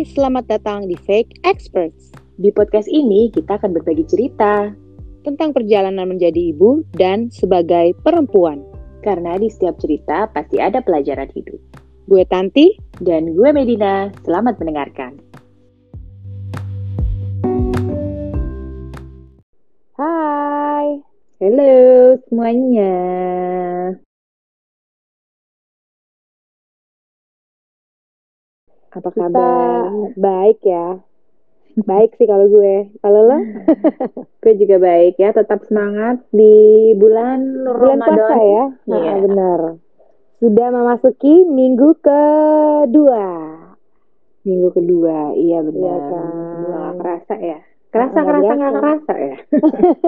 Hai, selamat datang di Fake Experts. Di podcast ini kita akan berbagi cerita tentang perjalanan menjadi ibu dan sebagai perempuan. karena di setiap cerita pasti ada pelajaran hidup. Gue Tanti, Dan gue Medina, selamat mendengarkan. hai. Halo semuanya. Apa Kita kabar? baik ya. Baik sih kalau gue. Kalau lo? Gue juga baik ya, tetap semangat di bulan Bulan Ramadan. puasa ya? Iya. Nah, benar. Sudah memasuki minggu kedua. Minggu kedua, iya benar. Iya kan? Gua nggak kerasa ya. Kerasa, Nggak kerasa, nggak kerasa ya.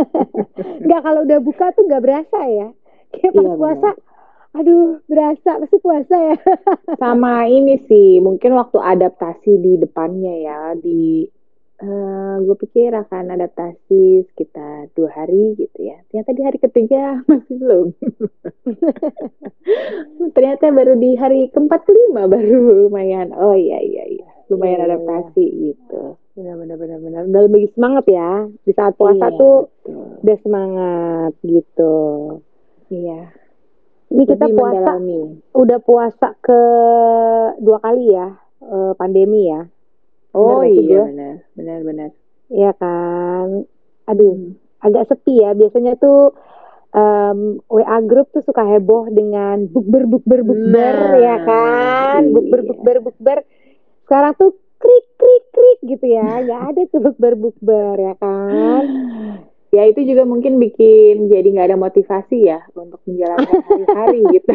Enggak kalau udah buka tuh nggak berasa ya. Kayak pas Iya, puasa, aduh berasa pasti puasa ya. Sama ini sih, mungkin waktu adaptasi di depannya ya, di eh gue pikir akan adaptasi sekitar dua hari gitu ya. Ternyata di hari ketiga masih belum. Ternyata baru di hari keempat kelima baru lumayan. Oh iya iya iya, lumayan Iya, iya. adaptasi gitu. Benar benar benar benar. Udah lebih semangat ya. Di saat puasa Iya, tuh betul. udah semangat gitu. Iya. Ini kita Lebih puasa mendalami. udah puasa ke dua kali ya eh, pandemi ya. Oh Benar iya benar benar benar. Iya kan. Aduh, Hmm. agak sepi ya. Biasanya tuh em, WA grup tuh suka heboh dengan bukber bukber bukber Nah, ya kan. Bukber iya. bukber bukber. Sekarang tuh krik krik krik gitu ya. Nggak ada tuh bukber bukber ya kan. Ya itu juga mungkin bikin jadi nggak ada motivasi ya untuk menjalankan hari-hari gitu.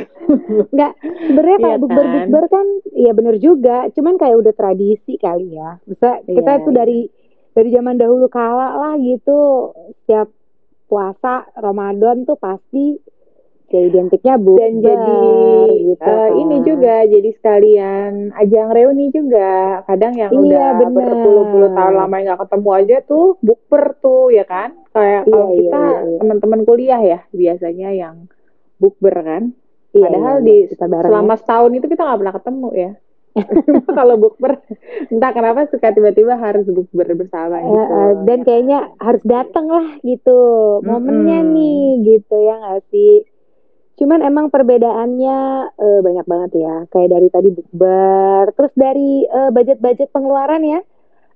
Nggak, sebenarnya kayak Iya bukber kan? bukber kan, iya bener juga. Cuman kayak udah tradisi kali ya. Bisa kita Iya, tuh iya. dari dari zaman dahulu kala lah gitu. Setiap puasa Ramadan tuh pasti jadi identiknya bukber Dan jadi gitu. eh, kan. ini juga jadi sekalian ajang reuni juga. Kadang yang Iya, udah bener. berpuluh-puluh tahun lama nggak ketemu aja tuh bukber tuh ya kan. Kayak Iya, kalau iya, kita iya, iya. teman-teman kuliah ya biasanya yang bukber kan. Iya, Padahal iya, di iya, kita bareng selama setahun itu kita nggak pernah ketemu ya. kalau bukber entah kenapa suka tiba-tiba harus bukber bersama Eh, gitu. eh, dan kayaknya harus datang lah gitu momennya Mm-mm. nih gitu ya nggak sih cuman emang perbedaannya eh, banyak banget ya. Kayak dari tadi bukber terus dari eh, budget-budget pengeluaran ya.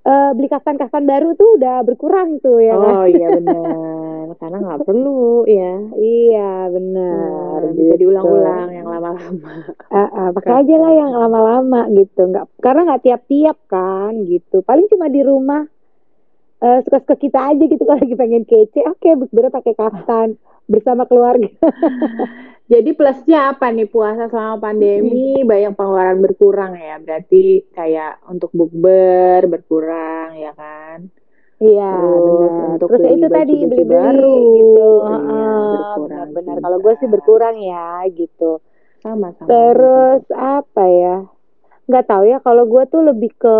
Eh, beli kaftan-kaftan baru tuh udah berkurang tuh ya kan? Oh iya benar, karena nggak perlu ya. iya benar. Bisa gitu. diulang-ulang yang lama-lama. Ah, ah, pakai aja lah yang lama-lama gitu. Nggak karena nggak tiap-tiap kan gitu. Paling cuma di rumah eh, suka-suka kita aja gitu kalau lagi pengen kece. Oke bukber pakai kaftan bersama keluarga. Jadi plusnya apa nih puasa selama pandemi? Banyak pengeluaran berkurang ya. Berarti kayak untuk bukber berkurang ya kan. iya Terus benar terus beli itu tadi baju-baju beli-beli baru, gitu iya, Ah, benar-benar kalau gue sih berkurang ya gitu. Sama-sama. terus apa ya? Nggak tahu ya kalau gue tuh lebih ke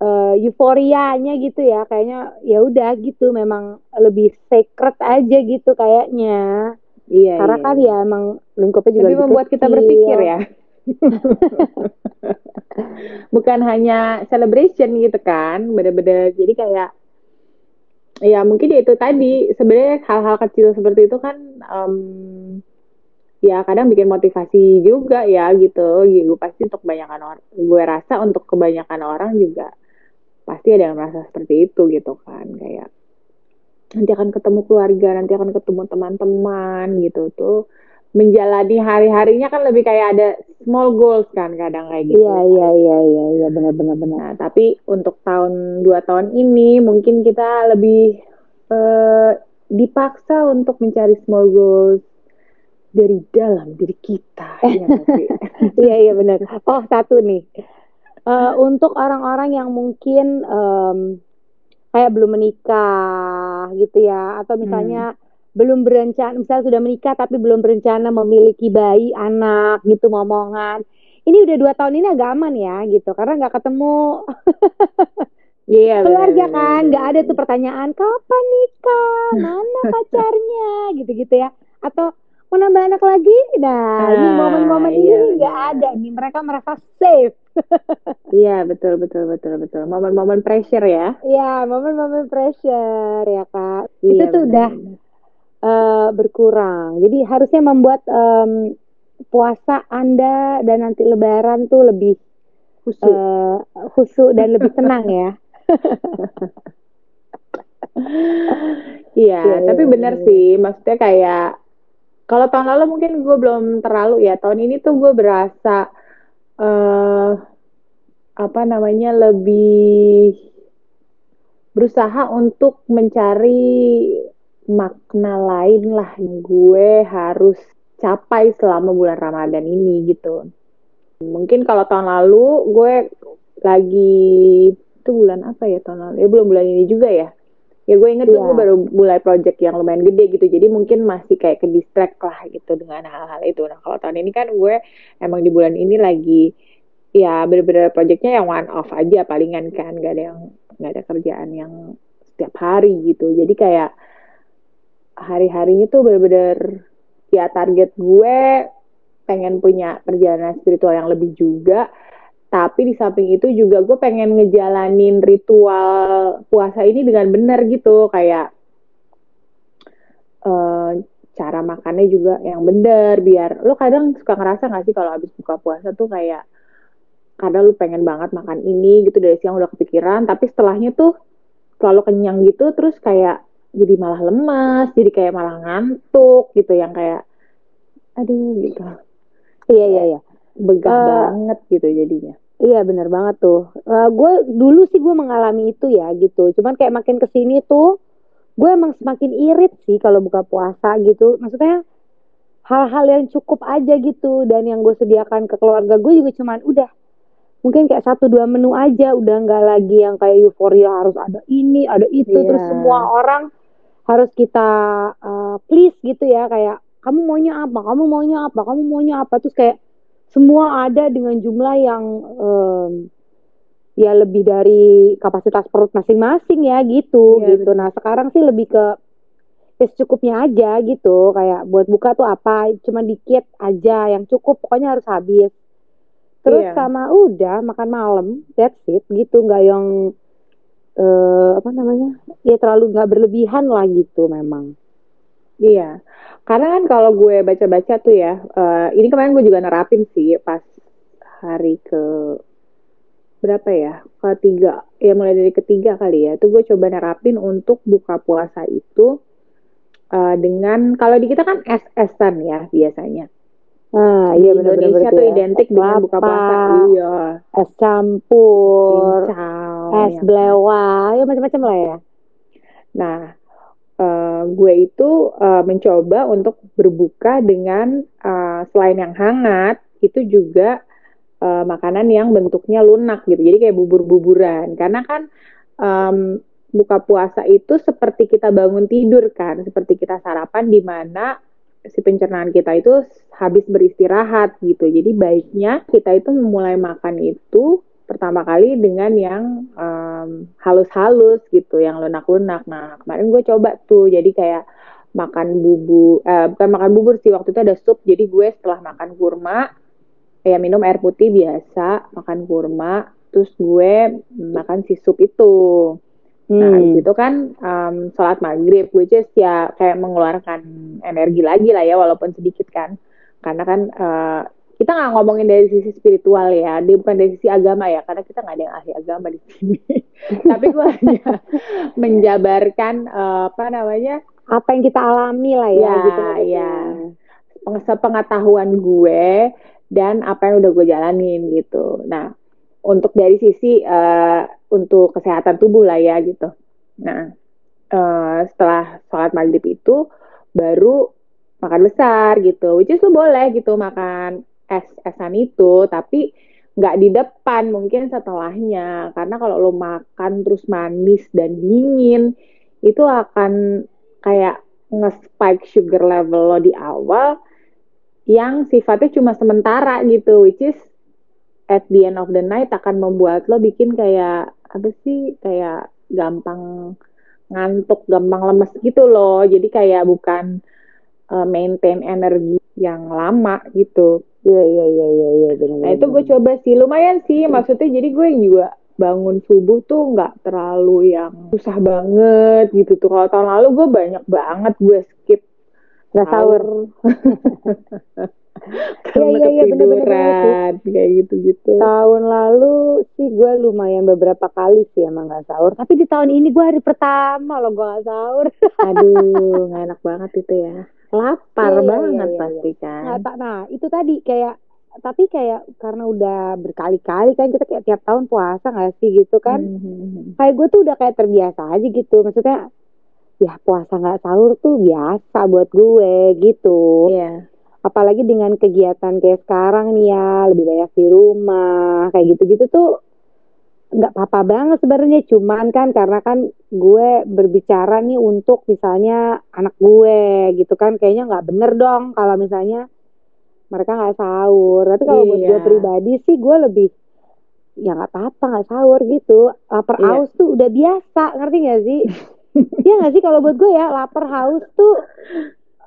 eh, euforianya gitu ya kayaknya ya udah gitu memang lebih sacred aja gitu kayaknya Iya, karena iya, kan iya. ya emang lingkupnya juga lebih membuat kita berpikir ya. Bukan hanya celebration gitu kan, bener-bener jadi kayak ya mungkin ya itu tadi sebenarnya hal-hal kecil seperti itu kan em, ya kadang bikin motivasi juga ya gitu. Gue pasti untuk kebanyakan orang, gue rasa untuk kebanyakan orang juga pasti ada yang merasa seperti itu gitu kan. Kayak nanti akan ketemu keluarga, nanti akan ketemu teman-teman gitu tuh. Menjalani hari-harinya kan lebih kayak ada small goals kan kadang kayak gitu. iya iya iya iya iya benar benar benar. Nah, tapi untuk tahun dua tahun ini mungkin kita lebih eh, dipaksa untuk mencari small goals dari dalam diri kita. ya iya iya benar. Oh satu nih Eh, untuk orang-orang yang mungkin em, kayak belum menikah gitu ya atau misalnya belum berencana misalnya sudah menikah tapi belum berencana memiliki bayi anak gitu momongan. Ini udah dua tahun ini agak aman ya gitu. Karena nggak ketemu. Iya, keluarga benar, kan nggak ada tuh pertanyaan kapan nikah? Mana pacarnya? Gitu-gitu ya. Atau mau nambah anak lagi nah ini Ah, momen-momen iya, ini nggak benar. ada nih mereka merasa safe Iya, betul, betul, betul, betul. Momen-momen pressure ya. ya momen-momen pressure ya kak itu Iya, tuh benar, udah benar. eh, berkurang jadi harusnya membuat em, puasa anda dan nanti lebaran tuh lebih Khusyuk. eh, khusyuk dan lebih tenang ya Iya, Iya, tapi iya, bener iya. sih, maksudnya kayak kalau tahun lalu mungkin gue belum terlalu ya, tahun ini tuh gue berasa eh apa namanya lebih berusaha untuk mencari makna lain lah yang gue harus capai selama bulan Ramadan ini gitu. Mungkin kalau tahun lalu gue lagi itu bulan apa ya tahun lalu? Ya belum bulan ini juga ya. Ya gue inget tuh Iya. gue baru mulai project yang lumayan gede gitu. Jadi mungkin masih kayak ke distract lah gitu dengan hal-hal itu. Nah kalau tahun ini kan gue emang di bulan ini lagi ya bener-bener projectnya yang one off aja palingan kan. Gak ada yang gak ada kerjaan yang setiap hari gitu. Jadi kayak hari-harinya tuh bener-bener ya target gue pengen punya perjalanan spiritual yang lebih juga tapi di samping itu juga gue pengen ngejalanin ritual puasa ini dengan benar gitu. Kayak eh, cara makannya juga yang benar biar lo kadang suka ngerasa gak sih kalau habis buka puasa tuh kayak kadang lu pengen banget makan ini gitu dari siang udah kepikiran tapi setelahnya tuh selalu kenyang gitu terus kayak jadi malah lemas jadi kayak malah ngantuk gitu yang kayak aduh gitu. Iya iya iya begah Eh, banget gitu jadinya Iya benar banget tuh. Eh, gue dulu sih gue mengalami itu ya gitu. Cuman kayak makin ke sini tuh gue emang semakin irit sih kalau buka puasa gitu. Maksudnya hal-hal yang cukup aja gitu dan yang gue sediakan ke keluarga gue juga cuman udah mungkin kayak satu dua menu aja udah nggak lagi yang kayak euforia harus ada ini ada itu Iya. terus semua orang harus kita eh, please gitu ya kayak kamu maunya apa kamu maunya apa kamu maunya apa terus kayak semua ada dengan jumlah yang em, ya lebih dari kapasitas perut masing-masing ya gitu Iya, gitu. betul. nah sekarang sih lebih ke ya secukupnya aja gitu. Kayak buat buka tuh apa cuma dikit aja yang cukup pokoknya harus habis. Terus Iya. sama udah makan malam that's it gitu. Nggak yang eh apa namanya ya terlalu nggak berlebihan lah gitu memang Iya, karena kan kalau gue baca-baca tuh ya, eh, ini kemarin gue juga nerapin sih pas hari ke berapa ya, ketiga, ya mulai dari ketiga kali ya, itu gue coba nerapin untuk buka puasa itu eh, dengan, kalau di kita kan es-esan ya biasanya. nah Di iya benar-benar Indonesia tuh ya. identik Es dengan buka puasa, iya, es campur cincau, es ya. belewah ya macam-macam lah ya Nah, eh, gue itu eh, mencoba untuk berbuka dengan eh, selain yang hangat, itu juga eh, makanan yang bentuknya lunak gitu. Jadi kayak bubur-buburan. Karena kan em, buka puasa itu seperti kita bangun tidur kan, seperti kita sarapan di mana si pencernaan kita itu habis beristirahat gitu. Jadi baiknya kita itu memulai makan itu pertama kali dengan yang em, halus-halus gitu, yang lunak-lunak. Nah, kemarin gue coba tuh, jadi kayak makan bubu, eh, bukan makan bubur sih, waktu itu ada sup, jadi gue setelah makan kurma, ya minum air putih biasa, makan kurma, terus gue makan si sup itu. Nah, Hmm. di situ kan em, sholat maghrib, which is ya kayak mengeluarkan energi lagi lah ya, walaupun sedikit kan. Karena kan eh, kita nggak ngomongin dari sisi spiritual ya, dia bukan dari sisi agama ya, karena kita nggak ada yang ahli agama di sini. Tapi gue hanya menjabarkan eh, apa namanya apa yang kita alami lah ya, Ya, gitu ya. peng- sepengetahuan gue dan apa yang udah gue jalanin gitu. Nah, untuk dari sisi eh, untuk kesehatan tubuh lah ya gitu. Nah, eh, setelah sholat maghrib itu baru makan besar gitu. Which is lu boleh gitu makan es-esan itu, tapi nggak di depan mungkin setelahnya. Karena kalau lo makan terus manis dan dingin, itu akan kayak nge-spike sugar level lo di awal yang sifatnya cuma sementara gitu, which is at the end of the night akan membuat lo bikin kayak apa sih kayak gampang ngantuk, gampang lemes gitu loh. Jadi kayak bukan uh, maintain energi yang lama gitu. Iya iya iya iya iya benar. Nah itu gue coba sih lumayan sih maksudnya jadi gue juga bangun subuh tuh nggak terlalu yang susah banget gitu tuh kalau tahun lalu gue banyak banget gue skip nggak sahur. karena iya, iya, ketiduran kayak gitu-gitu. Tahun lalu sih gue lumayan beberapa kali sih emang nggak sahur. Tapi di tahun ini gue hari pertama loh gue nggak sahur. Aduh, nggak enak banget itu ya. Lapar Iya, iya, banget iya, pasti iya. kan. Nah, nah itu tadi kayak tapi kayak karena udah berkali-kali kan kita kayak tiap tahun puasa nggak sih gitu kan. Mhm. Kayak gue tuh udah kayak terbiasa aja gitu. Maksudnya ya puasa nggak sahur tuh biasa buat gue gitu. Iya. apalagi dengan kegiatan kayak sekarang nih ya lebih banyak di rumah kayak gitu-gitu tuh nggak apa-apa banget sebenarnya. Cuman kan karena kan gue berbicara nih untuk misalnya anak gue gitu kan. Kayaknya nggak bener dong kalau misalnya mereka nggak sahur. Tapi kalau buat Iya. gue pribadi sih gue lebih ya nggak apa-apa nggak sahur gitu. Lapar Iya. haus tuh udah biasa ngerti gak sih? Iya nggak sih kalau buat gue ya lapar haus tuh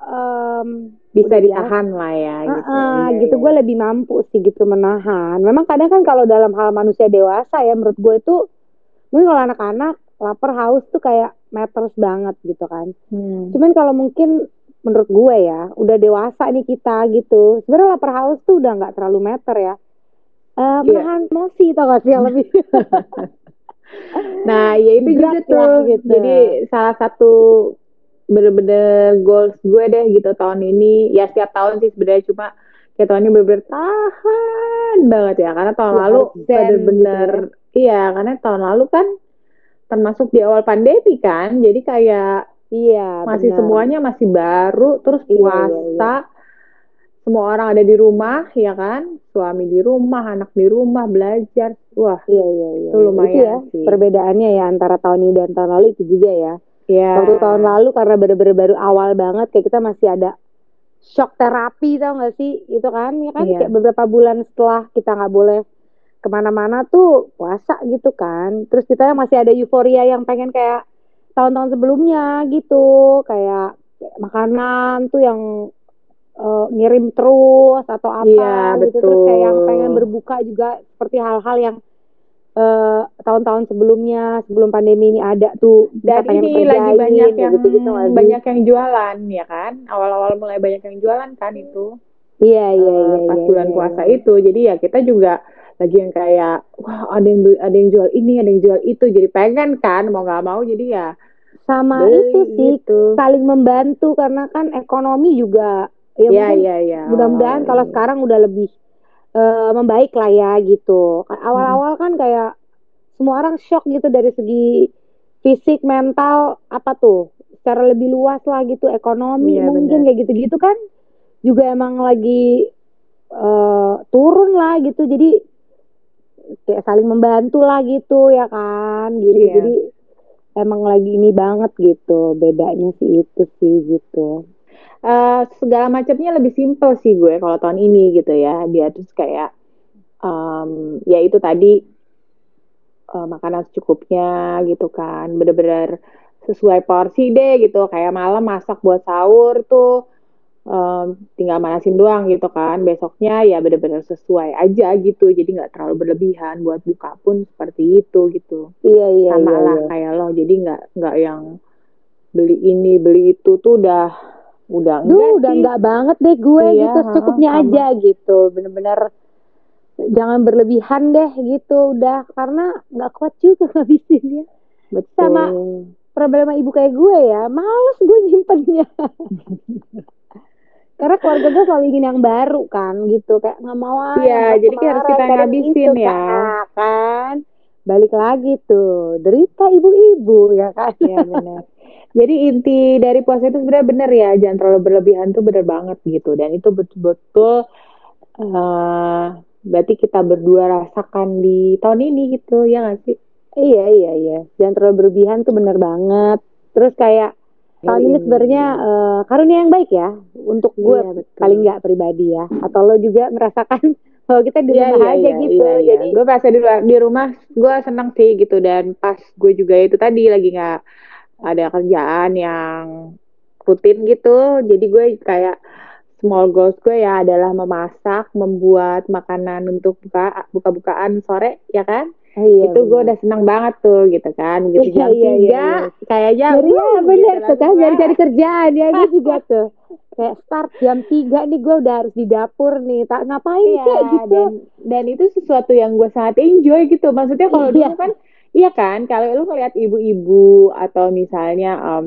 em, Bisa ditahan lah ya gitu. Ah, Iya, gitu iya. gue lebih mampu sih gitu menahan. Memang kadang kan kalau dalam hal manusia dewasa ya menurut gue itu mungkin kalau anak-anak lapar haus tuh kayak matters banget gitu kan. Hmm. Cuman kalau mungkin menurut gue ya udah dewasa nih kita gitu. Sebenarnya lapar haus tuh udah nggak terlalu meter ya. Iya. menahan emosi tau gak sih yang lebih Nah, ya itu juga ya, tuh. gitu. Jadi salah satu bener-bener goals gue deh gitu tahun ini. Ya setiap tahun sih sebenarnya cuma kayak tahun ini bener-bener tahan banget ya. Karena tahun Ya, lalu harus zen bener-bener iya karena tahun lalu kan termasuk di awal pandemi kan. Jadi kayak iya masih benar. semuanya masih baru terus Iya, iya, puasa semua orang ada di rumah ya kan suami di rumah anak di rumah belajar wah Iya iya iya. Itu lumayan ya sih. perbedaannya ya antara tahun ini dan tahun lalu itu juga ya. Ya Waktu tahun lalu karena bener-bener baru awal banget kayak kita masih ada shock terapi tau gak sih? Itu kan ya kan? Iya. kayak beberapa bulan setelah kita nggak boleh ke mana-mana tuh puasa gitu kan. Terus kita masih ada euforia yang pengen kayak tahun-tahun sebelumnya gitu. Kayak makanan tuh yang eh, ngirim terus atau apa Iya, gitu. Terus kayak yang betul. pengen berbuka juga seperti hal-hal yang eh, tahun-tahun sebelumnya sebelum pandemi ini ada tuh dan ini lagi banyak yang gitu-gitu nggak sih? banyak yang jualan ya kan awal-awal mulai banyak yang jualan kan itu Iya iya eh, iya. pas iya, bulan iya, puasa iya. itu jadi ya kita juga lagi yang kayak wah ada yang ada yang jual ini ada yang jual itu jadi pengen kan mau nggak mau jadi ya Sama beli itu sih gitu saling membantu karena kan ekonomi juga ya ya mungkin ya ya mudah-mudahan kalau awal-awal. sekarang udah lebih eh, membaik lah ya gitu. Awal-awal kan kayak semua orang shock gitu dari segi fisik, mental, apa tuh? Secara lebih luas lah gitu, ekonomi Iya, mungkin kayak gitu-gitu kan juga emang lagi eh, turun lah gitu. Jadi kayak saling membantu lah gitu ya kan gitu. Iya. Jadi emang lagi ini banget gitu. Bedanya sih itu sih gitu. Eh, segala macamnya lebih simpel sih gue kalau tahun ini gitu ya. Dia terus kayak em, ya itu tadi eh, makanan secukupnya gitu kan. Bener-bener sesuai porsi deh gitu. Kayak malam masak buat sahur tuh em, tinggal manasin doang gitu kan. Besoknya ya bener-bener sesuai aja gitu. Jadi nggak terlalu berlebihan buat buka pun seperti itu gitu. Iya iya sama iya. lah iya. kayak lo. Jadi nggak nggak yang beli ini beli itu tuh udah udah Duh, enggak udah sih enggak banget deh gue Iya, gitu, secukupnya sama. aja gitu. Bener-bener jangan berlebihan deh gitu, udah karena nggak kuat juga ngabisinnya. betul sama Problema ibu kayak gue ya, males gue nyimpennya. Karena keluarga gue selalu ingin yang baru kan gitu, kayak nggak mau ah, Iya, yang jadi kayak harus kita ngabisin gitu, ya. Kak, kan. Balik lagi tuh, derita ibu-ibu ya kan. Iya benar. Jadi inti dari puasa itu sebenarnya benar ya, jangan terlalu berlebihan tuh benar banget gitu. Dan itu betul-betul eh berarti kita berdua rasakan di tahun ini gitu, ya nggak sih? Iya iya iya, jangan terlalu berlebihan tuh bener banget. Terus kayak tahun ini Yoi. sebenarnya eh, karunia yang baik ya untuk gue Iya, betul. paling nggak pribadi ya. Atau lo juga merasakan kalau kita di Iya, rumah iya, aja iya, gitu. iya, iya. Jadi gue merasa di, di rumah gue seneng sih gitu dan pas gue juga itu tadi lagi nggak ada kerjaan yang rutin gitu jadi gue kayak small goals gue ya adalah memasak membuat makanan untuk buka buka-bukaan sore ya kan Oh, iya, itu gue udah senang banget tuh gitu kan gitu Iya, jam iya, iya, tiga iya. kayaknya Dari ya bener gitu tuh kan langsung dari ya. cari kerjaan ya gue juga tuh kayak start jam 3 nih gue udah harus di dapur nih tak ngapain Iya, kayak gitu dan dan itu sesuatu yang gue sangat enjoy gitu. Maksudnya kalau Iya. dulu kan, iya kan, kalau lu ngeliat ibu-ibu atau misalnya em,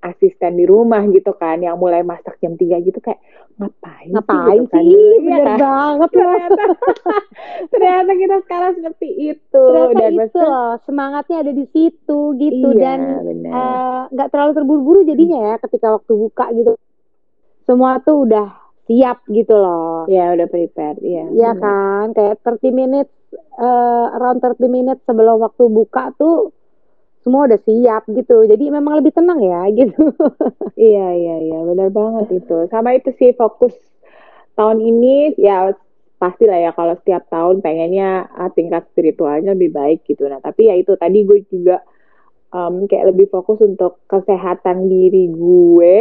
asisten di rumah gitu kan, yang mulai masak jam 3 gitu kayak ngapain, ngapain sih? gitu kan sih dulu, iya bener kan? banget Ternyata, ternyata kita sekarang seperti itu. ternyata dan itu maksudnya- loh semangatnya ada di situ gitu iya, dan eh, nggak terlalu terburu-buru jadinya ya ketika waktu buka gitu semua tuh udah siap gitu loh ya udah prepare, iya. Iya kan kayak 30 minutes eh, around 30 minutes sebelum waktu buka tuh semua udah siap gitu jadi memang lebih tenang ya gitu Iya iya iya benar banget itu. Sama itu sih fokus tahun ini ya pasti lah ya kalau setiap tahun pengennya ah, tingkat spiritualnya lebih baik gitu. Nah tapi ya itu tadi gue juga em, kayak lebih fokus untuk kesehatan diri gue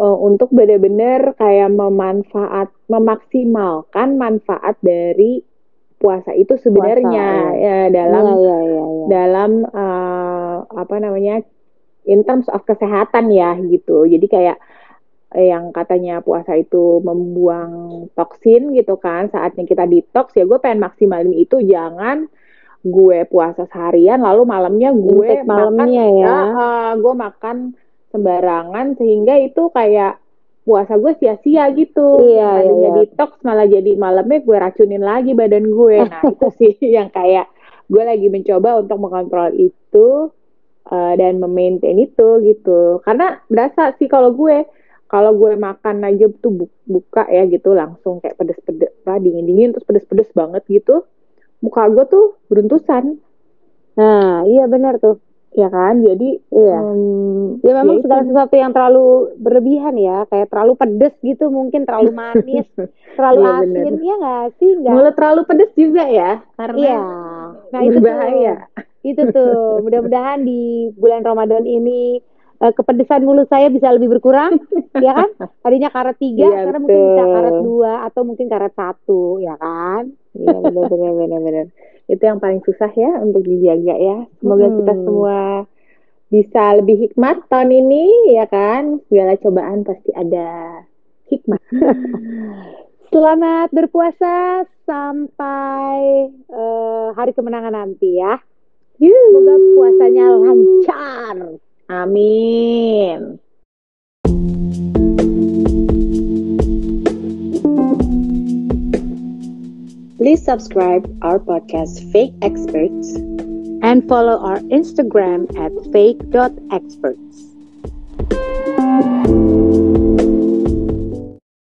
eh, untuk bener-bener kayak memanfaat memaksimalkan manfaat dari puasa itu sebenarnya Puasa, ya dalam Iya, iya, iya, iya. dalam eh, apa namanya in terms of kesehatan ya gitu jadi kayak eh, yang katanya puasa itu membuang toksin gitu kan saatnya kita detox ya gue pengen maksimalin itu jangan gue puasa seharian lalu malamnya gue malamnya ya. eh, gue makan sembarangan sehingga itu kayak puasa gue sia-sia gitu. Iya, Tadinya iya, iya. detox malah jadi malamnya gue racunin lagi badan gue. Nah itu sih yang kayak gue lagi mencoba untuk mengontrol itu eh, dan memaintain itu gitu. Karena berasa sih kalau gue kalau gue makan aja tuh bu- buka ya gitu langsung kayak pedes-pedes apa dingin-dingin terus pedes-pedes banget gitu muka gue tuh beruntusan. Nah iya benar tuh ya kan? Jadi Iya. em, ya memang itu. segala sesuatu yang terlalu berlebihan ya kayak terlalu pedes gitu mungkin terlalu manis terlalu Iya, asin bener. ya nggak sih? Nggak. Mulut terlalu pedes juga ya karena iya. Nah itu tuh. berbahaya itu tuh. Mudah-mudahan di bulan Ramadan ini eh, kepedesan mulut saya bisa lebih berkurang ya kan? Tadinya karat tiga Iya, sekarang mungkin bisa karat dua atau mungkin karat satu ya kan Iya benar benar benar benar. Itu yang paling susah ya untuk dijaga ya. Semoga Hmm. kita semua bisa lebih hikmat tahun ini ya kan. Segala cobaan pasti ada hikmat. selamat berpuasa sampai eh, hari kemenangan nanti ya semoga puasanya lancar Amin. Please subscribe our podcast Fake Experts and follow our Instagram at fake.experts